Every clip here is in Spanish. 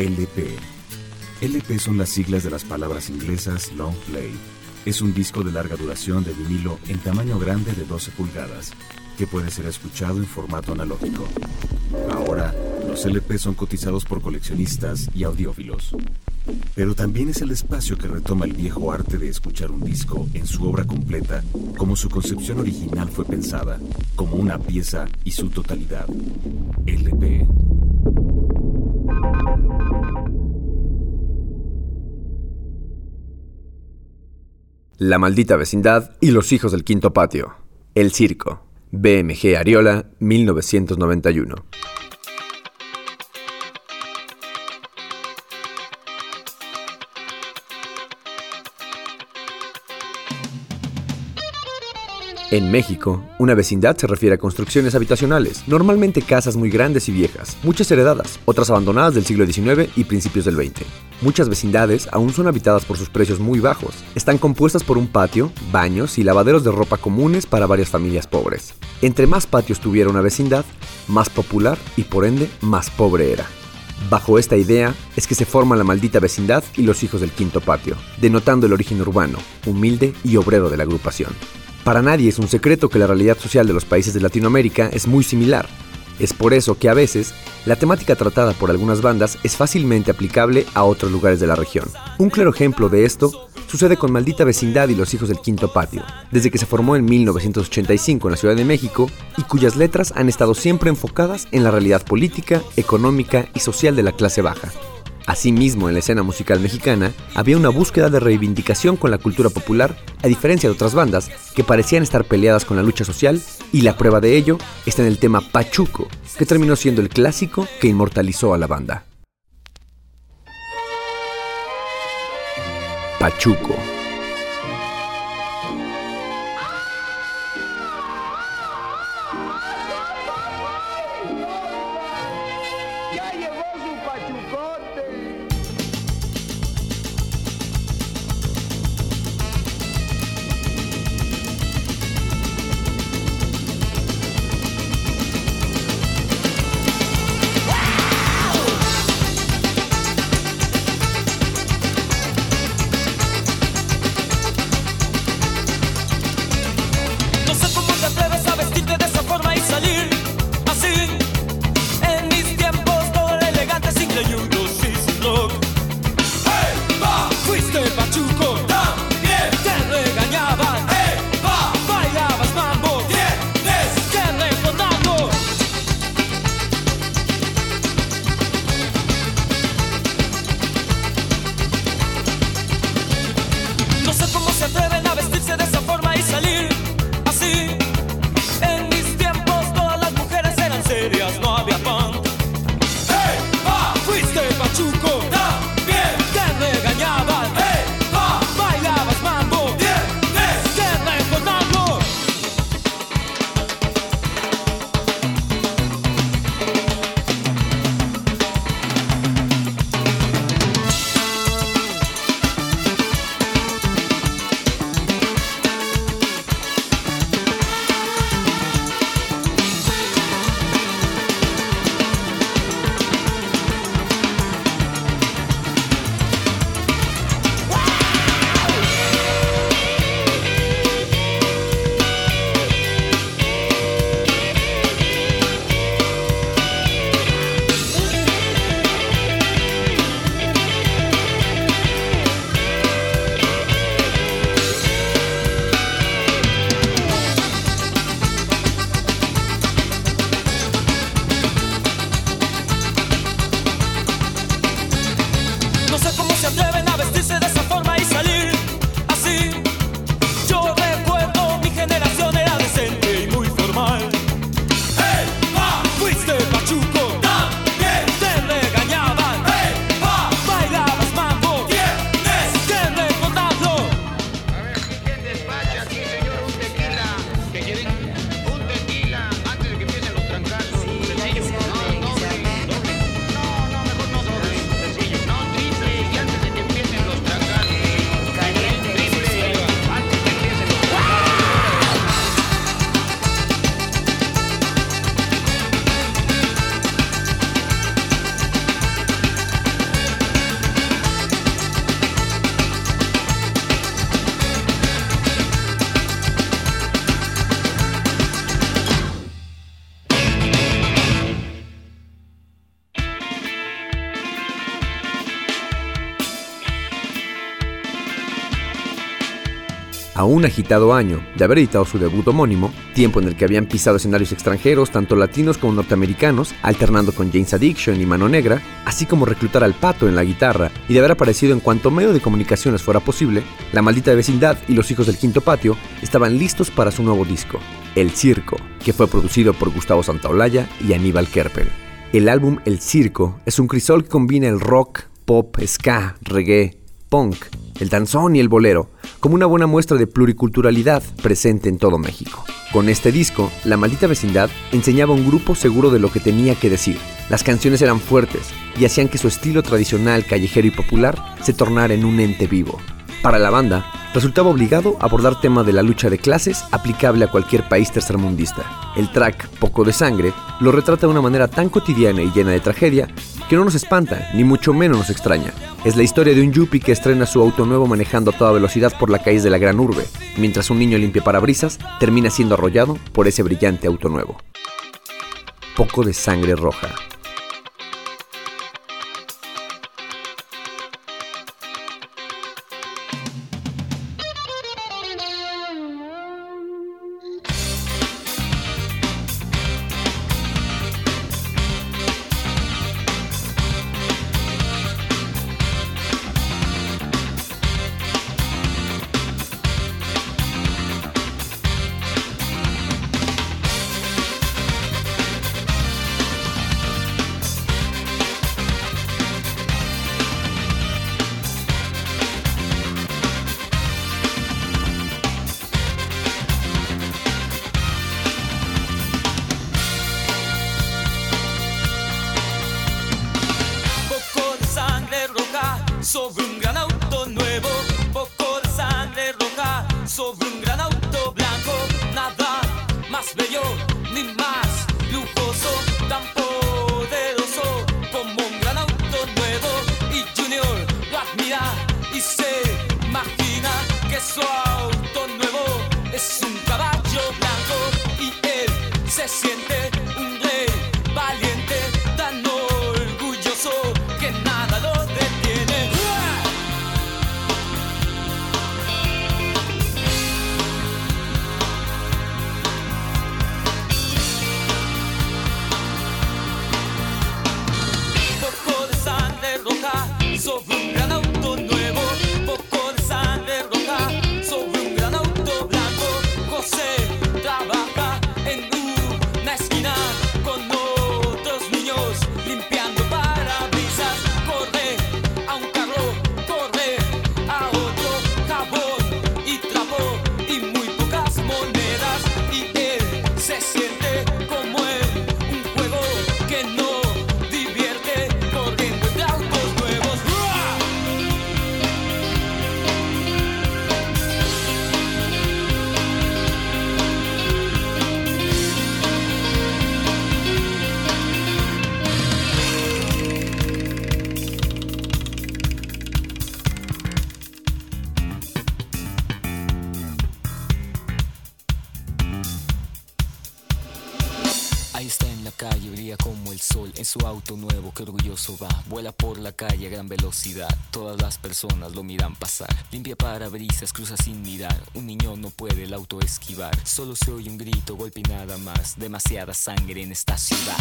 LP. LP son las siglas de las palabras inglesas Long Play. Es un disco de larga duración de vinilo en tamaño grande de 12 pulgadas, que puede ser escuchado en formato analógico. Ahora, los LP son cotizados por coleccionistas y audiófilos. Pero también es el espacio que retoma el viejo arte de escuchar un disco en su obra completa, como su concepción original fue pensada, como una pieza y su totalidad. LP. La maldita vecindad y los hijos del quinto patio. El circo. BMG Ariola, 1991. En México, una vecindad se refiere a construcciones habitacionales, normalmente casas muy grandes y viejas, muchas heredadas, otras abandonadas del siglo XIX y principios del XX. Muchas vecindades aún son habitadas por sus precios muy bajos. Están compuestas por un patio, baños y lavaderos de ropa comunes para varias familias pobres. Entre más patios tuviera una vecindad, más popular y por ende más pobre era. Bajo esta idea es que se forma la maldita vecindad y los hijos del quinto patio, denotando el origen urbano, humilde y obrero de la agrupación. Para nadie es un secreto que la realidad social de los países de Latinoamérica es muy similar. Es por eso que a veces la temática tratada por algunas bandas es fácilmente aplicable a otros lugares de la región. Un claro ejemplo de esto sucede con Maldita Vecindad y los Hijos del Quinto Patio, desde que se formó en 1985 en la Ciudad de México y cuyas letras han estado siempre enfocadas en la realidad política, económica y social de la clase baja. Asimismo, en la escena musical mexicana había una búsqueda de reivindicación con la cultura popular, a diferencia de otras bandas que parecían estar peleadas con la lucha social, y la prueba de ello está en el tema Pachuco, que terminó siendo el clásico que inmortalizó a la banda. Pachuco. A un agitado año de haber editado su debut homónimo, tiempo en el que habían pisado escenarios extranjeros, tanto latinos como norteamericanos, alternando con James Addiction y Mano Negra, así como reclutar al pato en la guitarra y de haber aparecido en cuanto medio de comunicaciones fuera posible, La Maldita Vecindad y Los Hijos del Quinto Patio estaban listos para su nuevo disco, El Circo, que fue producido por Gustavo Santaolalla y Aníbal Kerpen. El álbum El Circo es un crisol que combina el rock, pop, ska, reggae, punk, el danzón y el bolero, como una buena muestra de pluriculturalidad presente en todo México. Con este disco, La Maldita Vecindad enseñaba un grupo seguro de lo que tenía que decir. Las canciones eran fuertes y hacían que su estilo tradicional, callejero y popular se tornara en un ente vivo. Para la banda, resultaba obligado abordar tema de la lucha de clases aplicable a cualquier país tercermundista. El track Poco de Sangre lo retrata de una manera tan cotidiana y llena de tragedia que no nos espanta, ni mucho menos nos extraña. Es la historia de un yuppie que estrena su auto nuevo manejando a toda velocidad por la calle de la gran urbe, mientras un niño limpia parabrisas termina siendo arrollado por ese brillante auto nuevo. Poco de sangre roja. Vuela por la calle a gran velocidad, todas las personas lo miran pasar. Limpia parabrisas, cruza sin mirar. Un niño no puede el auto esquivar. Solo se oye un grito, golpe y nada más. Demasiada sangre en esta ciudad.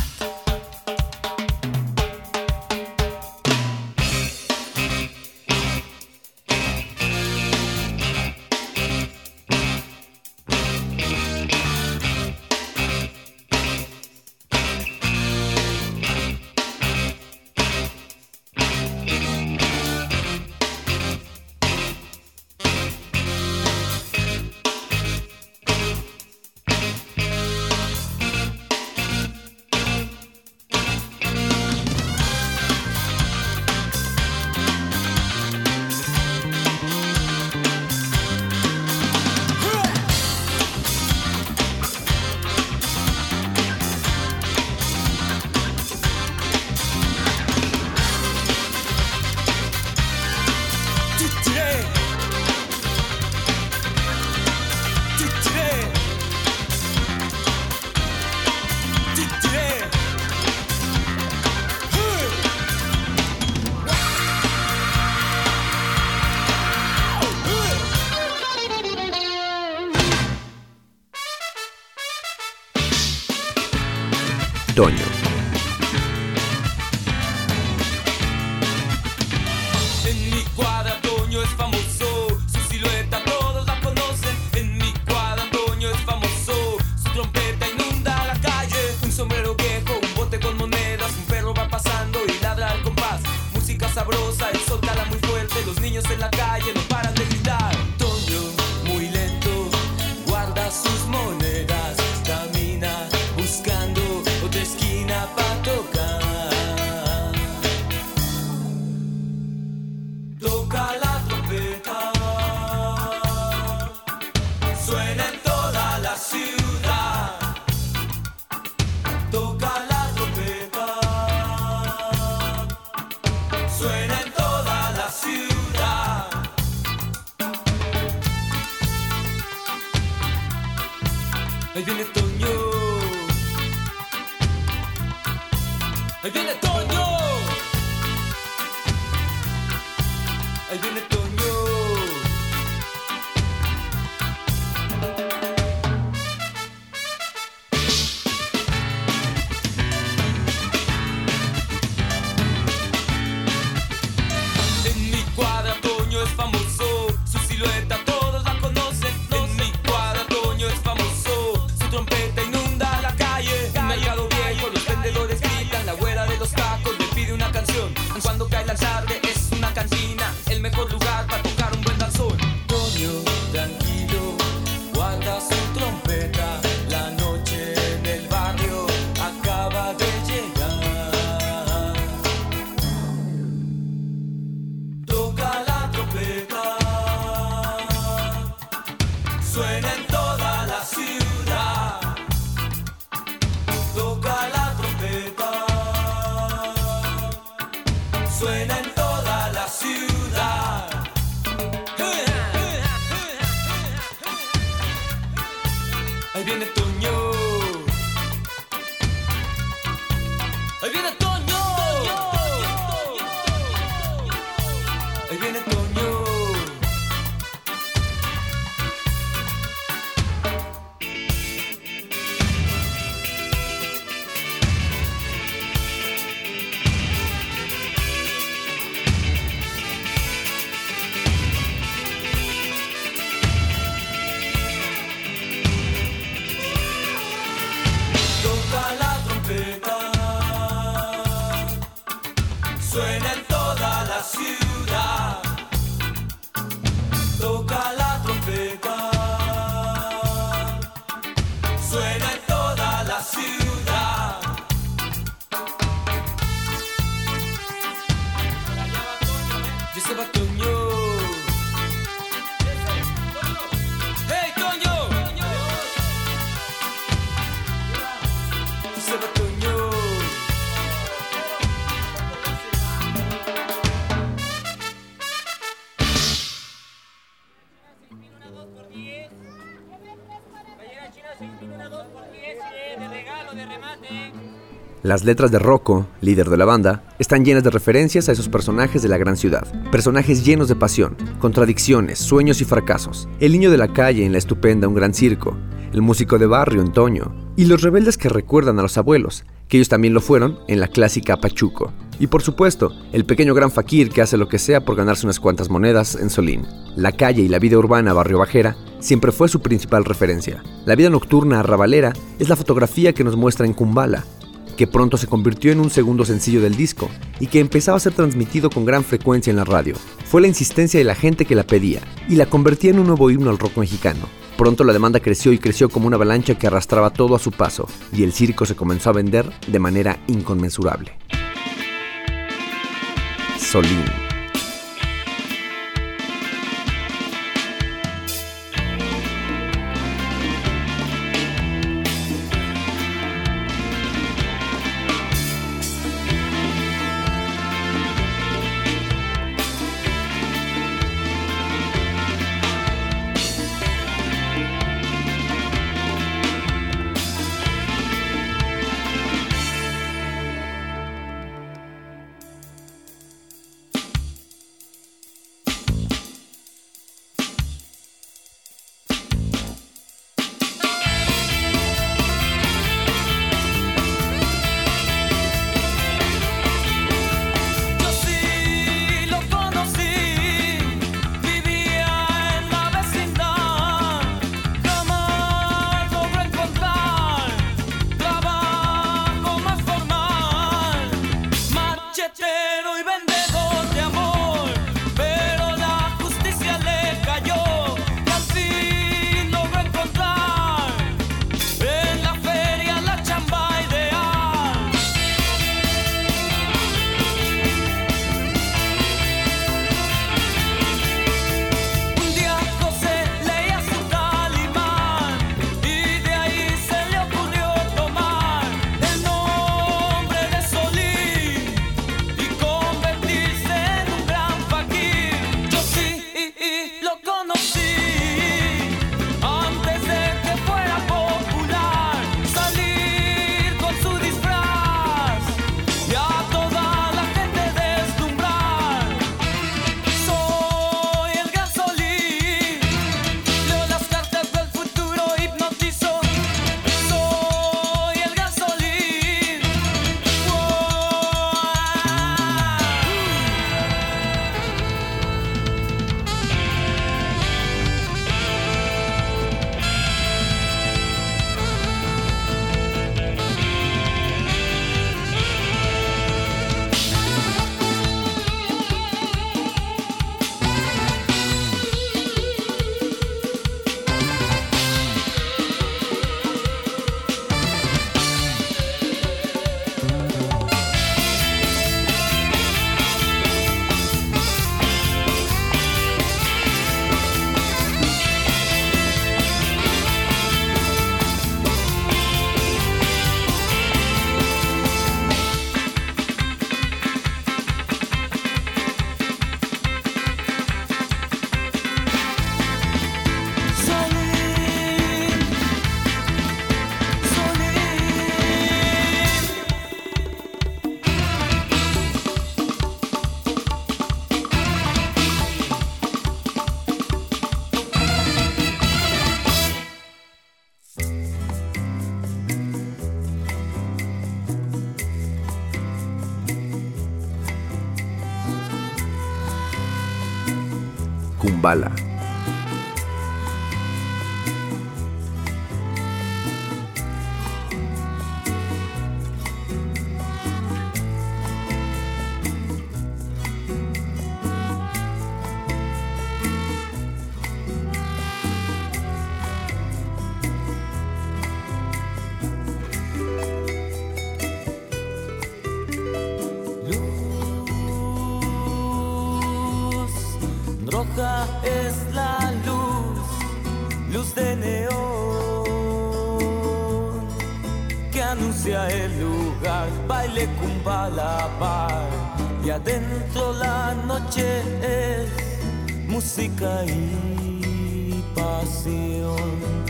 Suena Las letras de Rocco, líder de la banda, están llenas de referencias a esos personajes de la gran ciudad. Personajes llenos de pasión, contradicciones, sueños y fracasos. El niño de la calle en la estupenda Un Gran Circo, el músico de barrio en Toño, y los rebeldes que recuerdan a los abuelos, que ellos también lo fueron en la clásica Pachuco. Y por supuesto, el pequeño gran fakir que hace lo que sea por ganarse unas cuantas monedas en Solín. La calle y la vida urbana barrio bajera siempre fue su principal referencia. La vida nocturna arrabalera es la fotografía que nos muestra en Kumbala, que pronto se convirtió en un segundo sencillo del disco y que empezaba a ser transmitido con gran frecuencia en la radio. Fue la insistencia de la gente que la pedía y la convertía en un nuevo himno al rock mexicano. Pronto la demanda creció y creció como una avalancha que arrastraba todo a su paso y el circo se comenzó a vender de manera inconmensurable. Solín. Kumbala. Luz de neón que anuncia el lugar, baile bar y adentro la noche es música y pasión.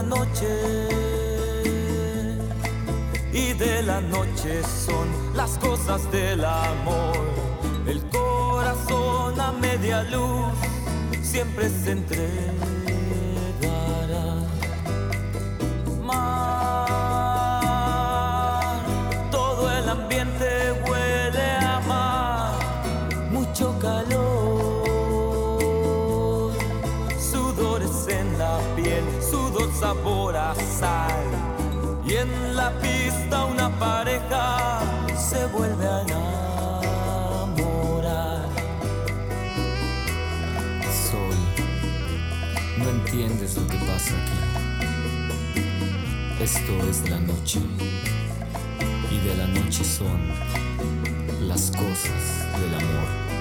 Noche. Y de la noche son las cosas del amor. El corazón a media luz siempre se entregará. Sabor a y en la pista una pareja se vuelve a enamorar. Sol, no entiendes lo que pasa aquí. Esto es la noche. Y de la noche son las cosas del amor.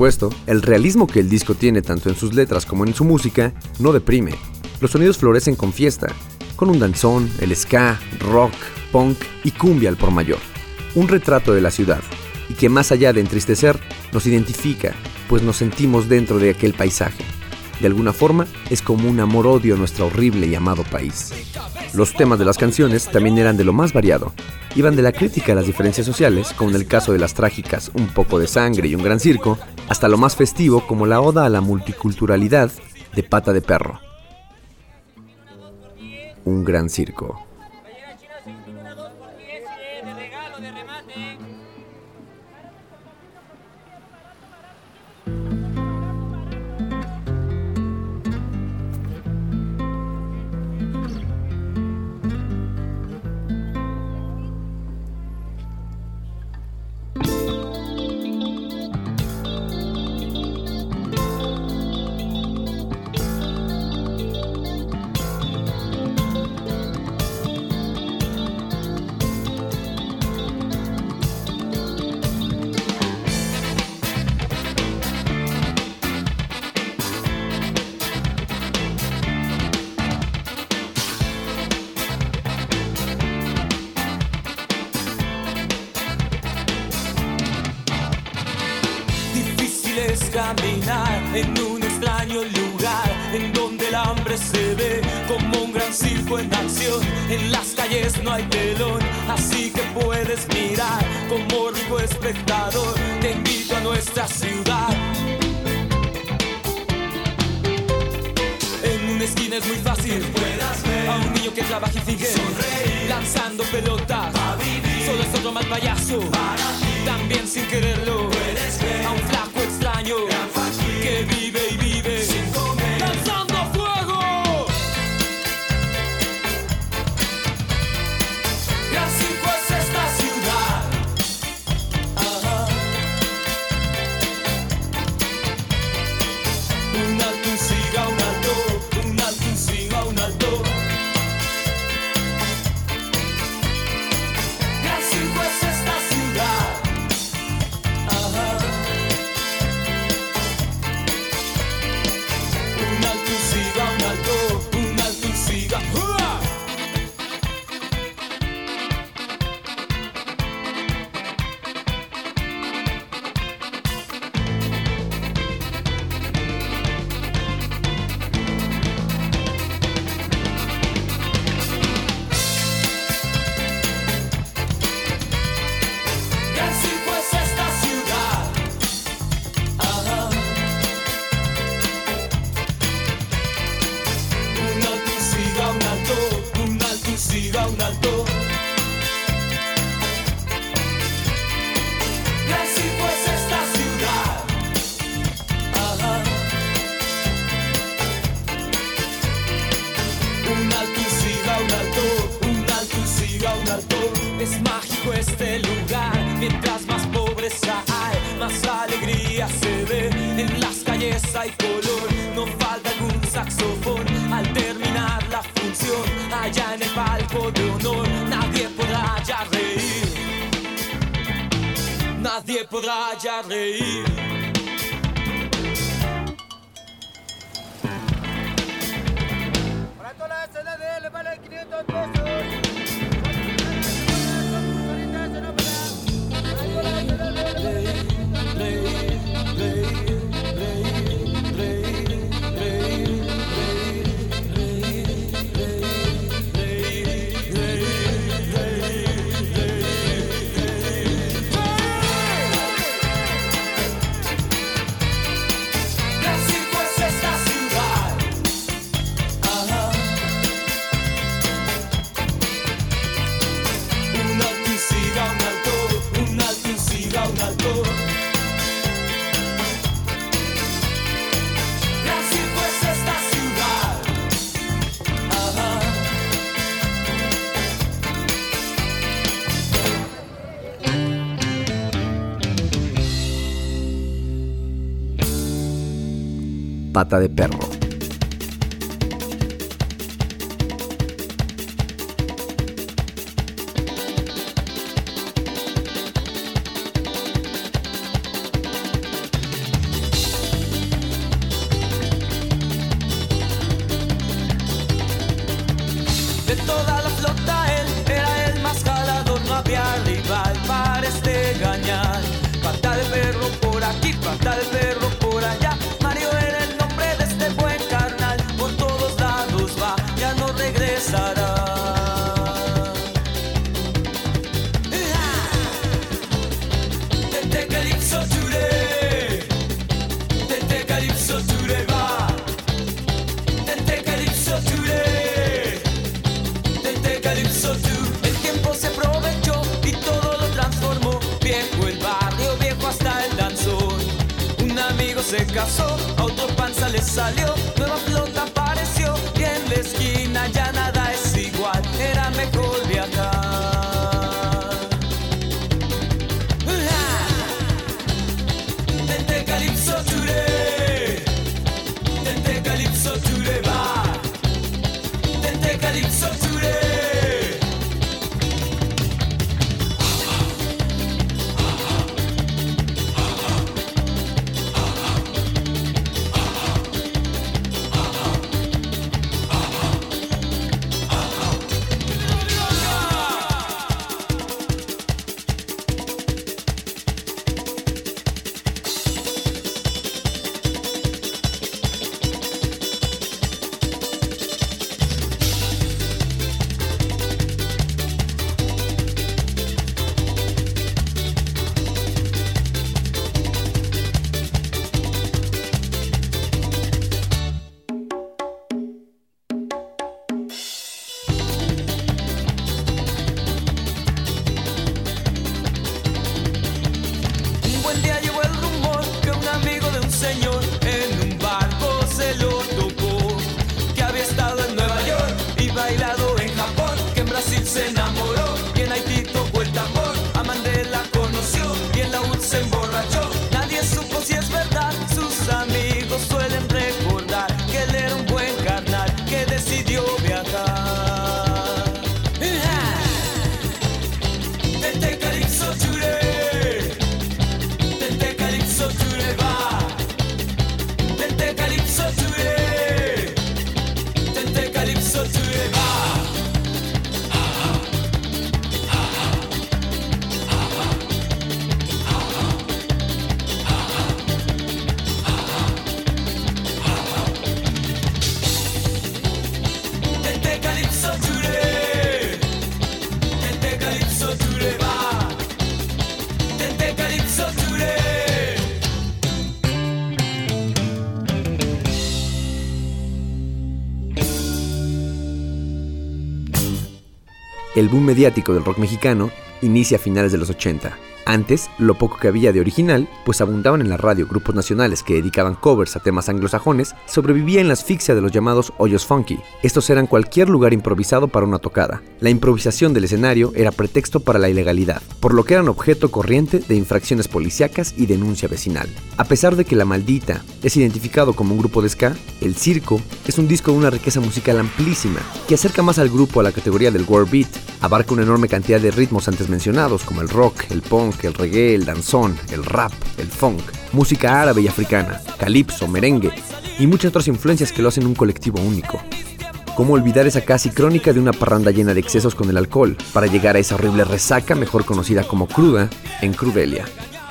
Supuesto, el realismo que el disco tiene tanto en sus letras como en su música no deprime. Los sonidos florecen con fiesta, con un danzón, el ska, rock, punk y cumbia al por mayor. Un retrato de la ciudad, y que más allá de entristecer, nos identifica, pues nos sentimos dentro de aquel paisaje. De alguna forma, es como un amor-odio a nuestro horrible y amado país. Los temas de las canciones también eran de lo más variado. Iban de la crítica a las diferencias sociales, como en el caso de las trágicas Un poco de sangre y un gran circo, hasta lo más festivo como la oda a la multiculturalidad de Pata de Perro. Un gran circo. caminar en un extraño lugar en donde el hambre se ve como un gran circo en acción. En las calles no hay telón, así que puedes mirar como rico espectador. Te invito a nuestra ciudad. En una esquina es muy fácil puedas ver a un niño que trabaja y sigue sonreír, lanzando pelotas. Solo es otro mal payaso. Para también sin quererlo. Puedes ver a un flaco extraño que vive y vive. pata de perro. Que en boom mediático del rock mexicano inicia a finales de los 80. Antes, lo poco que había de original, pues abundaban en la radio grupos nacionales que dedicaban covers a temas anglosajones, sobrevivía en la asfixia de los llamados hoyos funky. Estos eran cualquier lugar improvisado para una tocada. La improvisación del escenario era pretexto para la ilegalidad, por lo que eran objeto corriente de infracciones policíacas y denuncia vecinal. A pesar de que La Maldita es identificado como un grupo de ska, El Circo es un disco de una riqueza musical amplísima que acerca más al grupo a la categoría del world beat. Abarca una enorme cantidad de ritmos antes mencionados como el rock, el punk, el reggae, el danzón, el rap, el funk, música árabe y africana, calipso, merengue y muchas otras influencias que lo hacen un colectivo único. ¿Cómo olvidar esa casi crónica de una parranda llena de excesos con el alcohol para llegar a esa horrible resaca mejor conocida como cruda en Crudelia?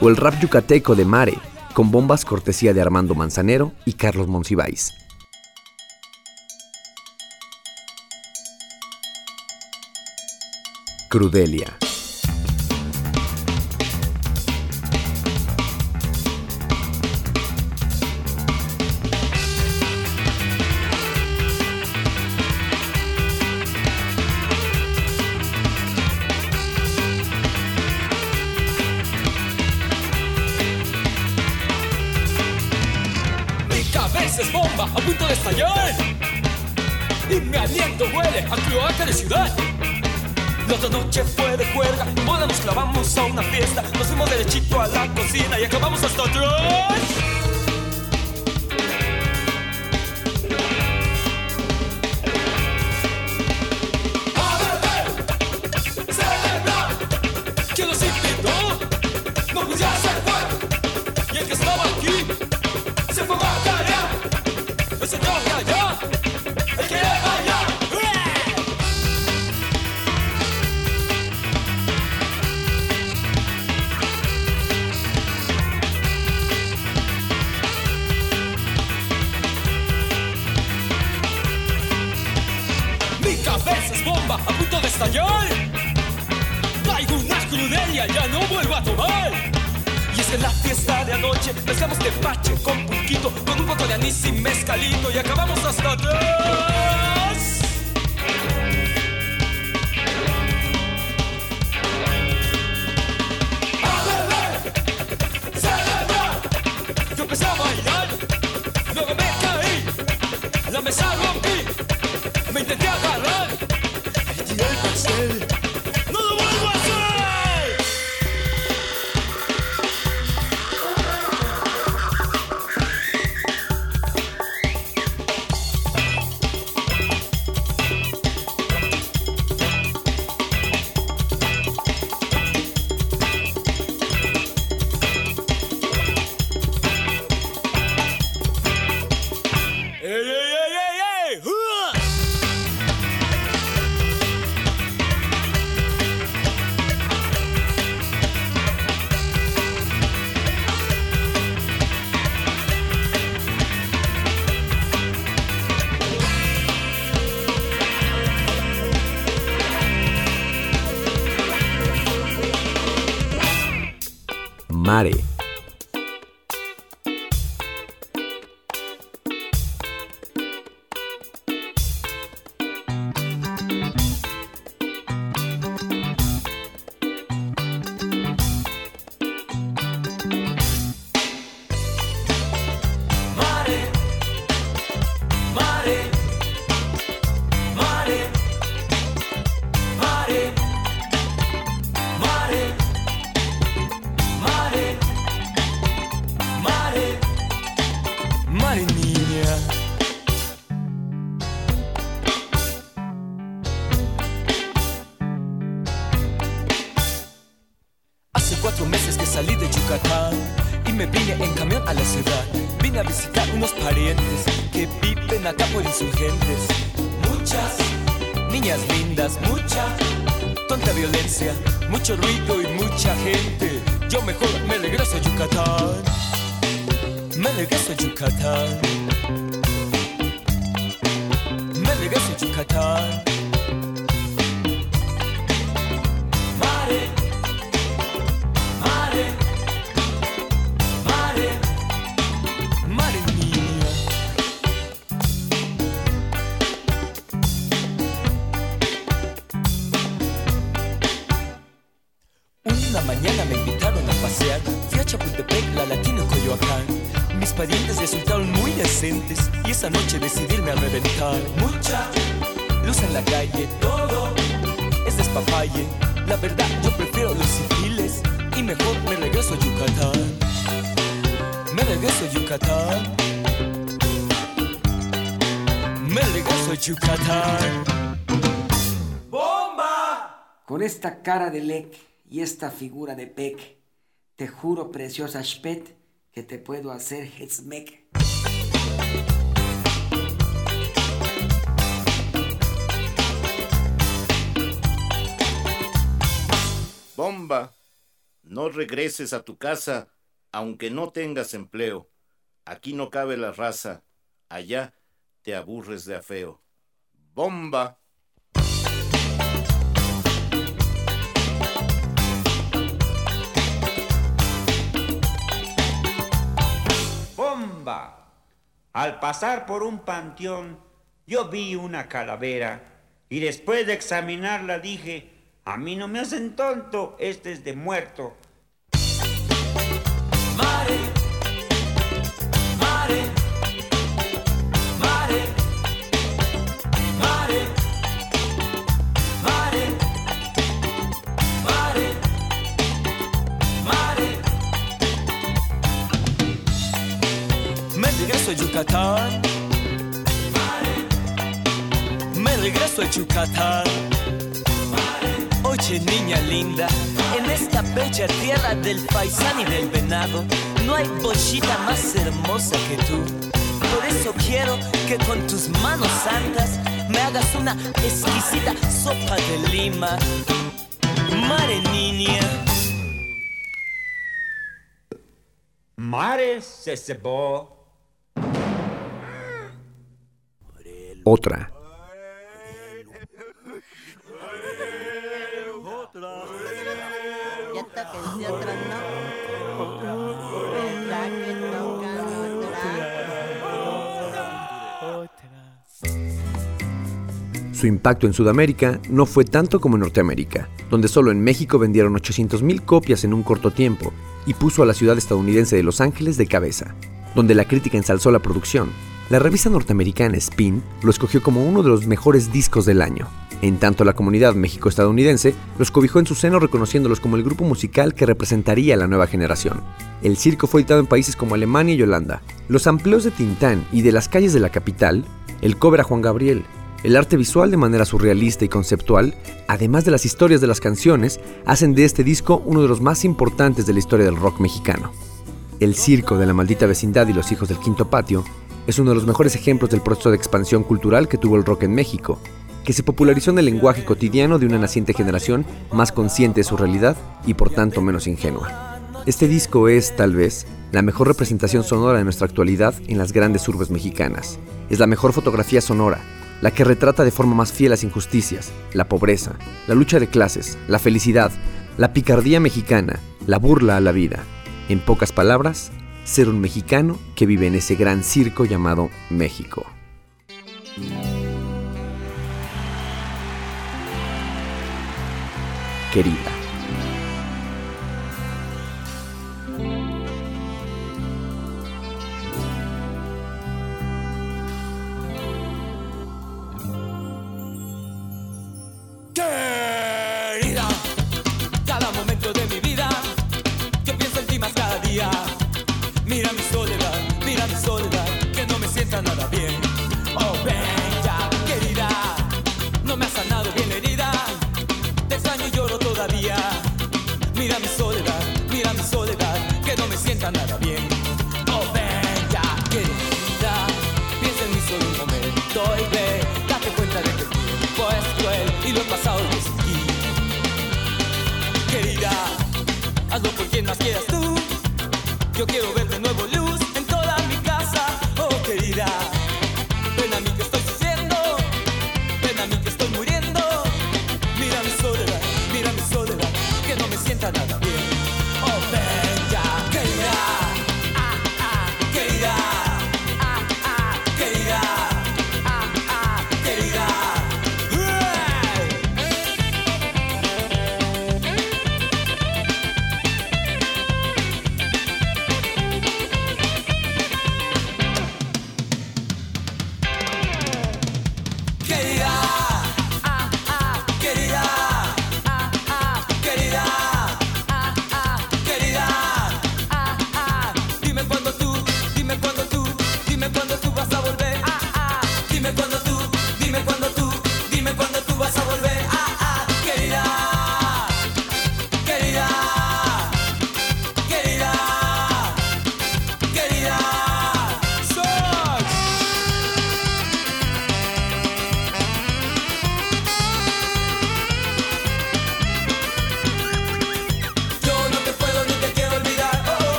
O el rap yucateco de Mare, con bombas cortesía de Armando Manzanero y Carlos Monsiváis. Crudelia. Y mi aliento huele a cloaca de ciudad. La otra noche fue de cuerda, boda nos clavamos a una fiesta. Nos fuimos derechito a la cocina y acabamos hasta atrás. Yucatán y me vine en camión a la ciudad. Vine a visitar unos parientes que viven acá por insurgentes. Muchas niñas lindas, mucha tonta violencia, mucho ruido y mucha gente. Yo mejor me regreso a Yucatán. Me regreso a Yucatán. Me regreso a Yucatán. Regreso a Yucatán. Con esta cara de Lek y esta figura de Peck, te juro, preciosa Spet, que te puedo hacer Hezmek. Bomba, no regreses a tu casa aunque no tengas empleo. Aquí no cabe la raza, allá te aburres de afeo. Bomba. ¡Bomba! Al pasar por un panteón, yo vi una calavera y después de examinarla dije, a mí no me hacen tonto, este es de muerto. Mare, mare, regreso Yucatán. Me regreso a Yucatán. Oye, niña linda, en esta bella tierra del paisán y del venado, no hay bochita más hermosa que tú. Por eso quiero que con tus manos santas me hagas una exquisita sopa de lima. Mare niña. Mare se cebó. Otra? Su impacto en Sudamérica no fue tanto como en Norteamérica, donde solo en México vendieron 800.000 copias en un corto tiempo y puso a la ciudad estadounidense de Los Ángeles de cabeza, donde la crítica ensalzó la producción. La revista norteamericana Spin lo escogió como uno de los mejores discos del año. En tanto, la comunidad México-estadounidense los cobijó en su seno reconociéndolos como el grupo musical que representaría a la nueva generación. El circo fue editado en países como Alemania y Holanda. Los amplios de Tintán y de las calles de la capital, el cover a Juan Gabriel, el arte visual de manera surrealista y conceptual, además de las historias de las canciones, hacen de este disco uno de los más importantes de la historia del rock mexicano. El circo de la maldita vecindad y los hijos del quinto patio es uno de los mejores ejemplos del proceso de expansión cultural que tuvo el rock en México, que se popularizó en el lenguaje cotidiano de una naciente generación más consciente de su realidad y por tanto menos ingenua. Este disco es, tal vez, la mejor representación sonora de nuestra actualidad en las grandes urbes mexicanas. Es la mejor fotografía sonora, la que retrata de forma más fiel las injusticias, la pobreza, la lucha de clases, la felicidad, la picardía mexicana, la burla a la vida. En pocas palabras, ser un mexicano que vive en ese gran circo llamado México. Querida.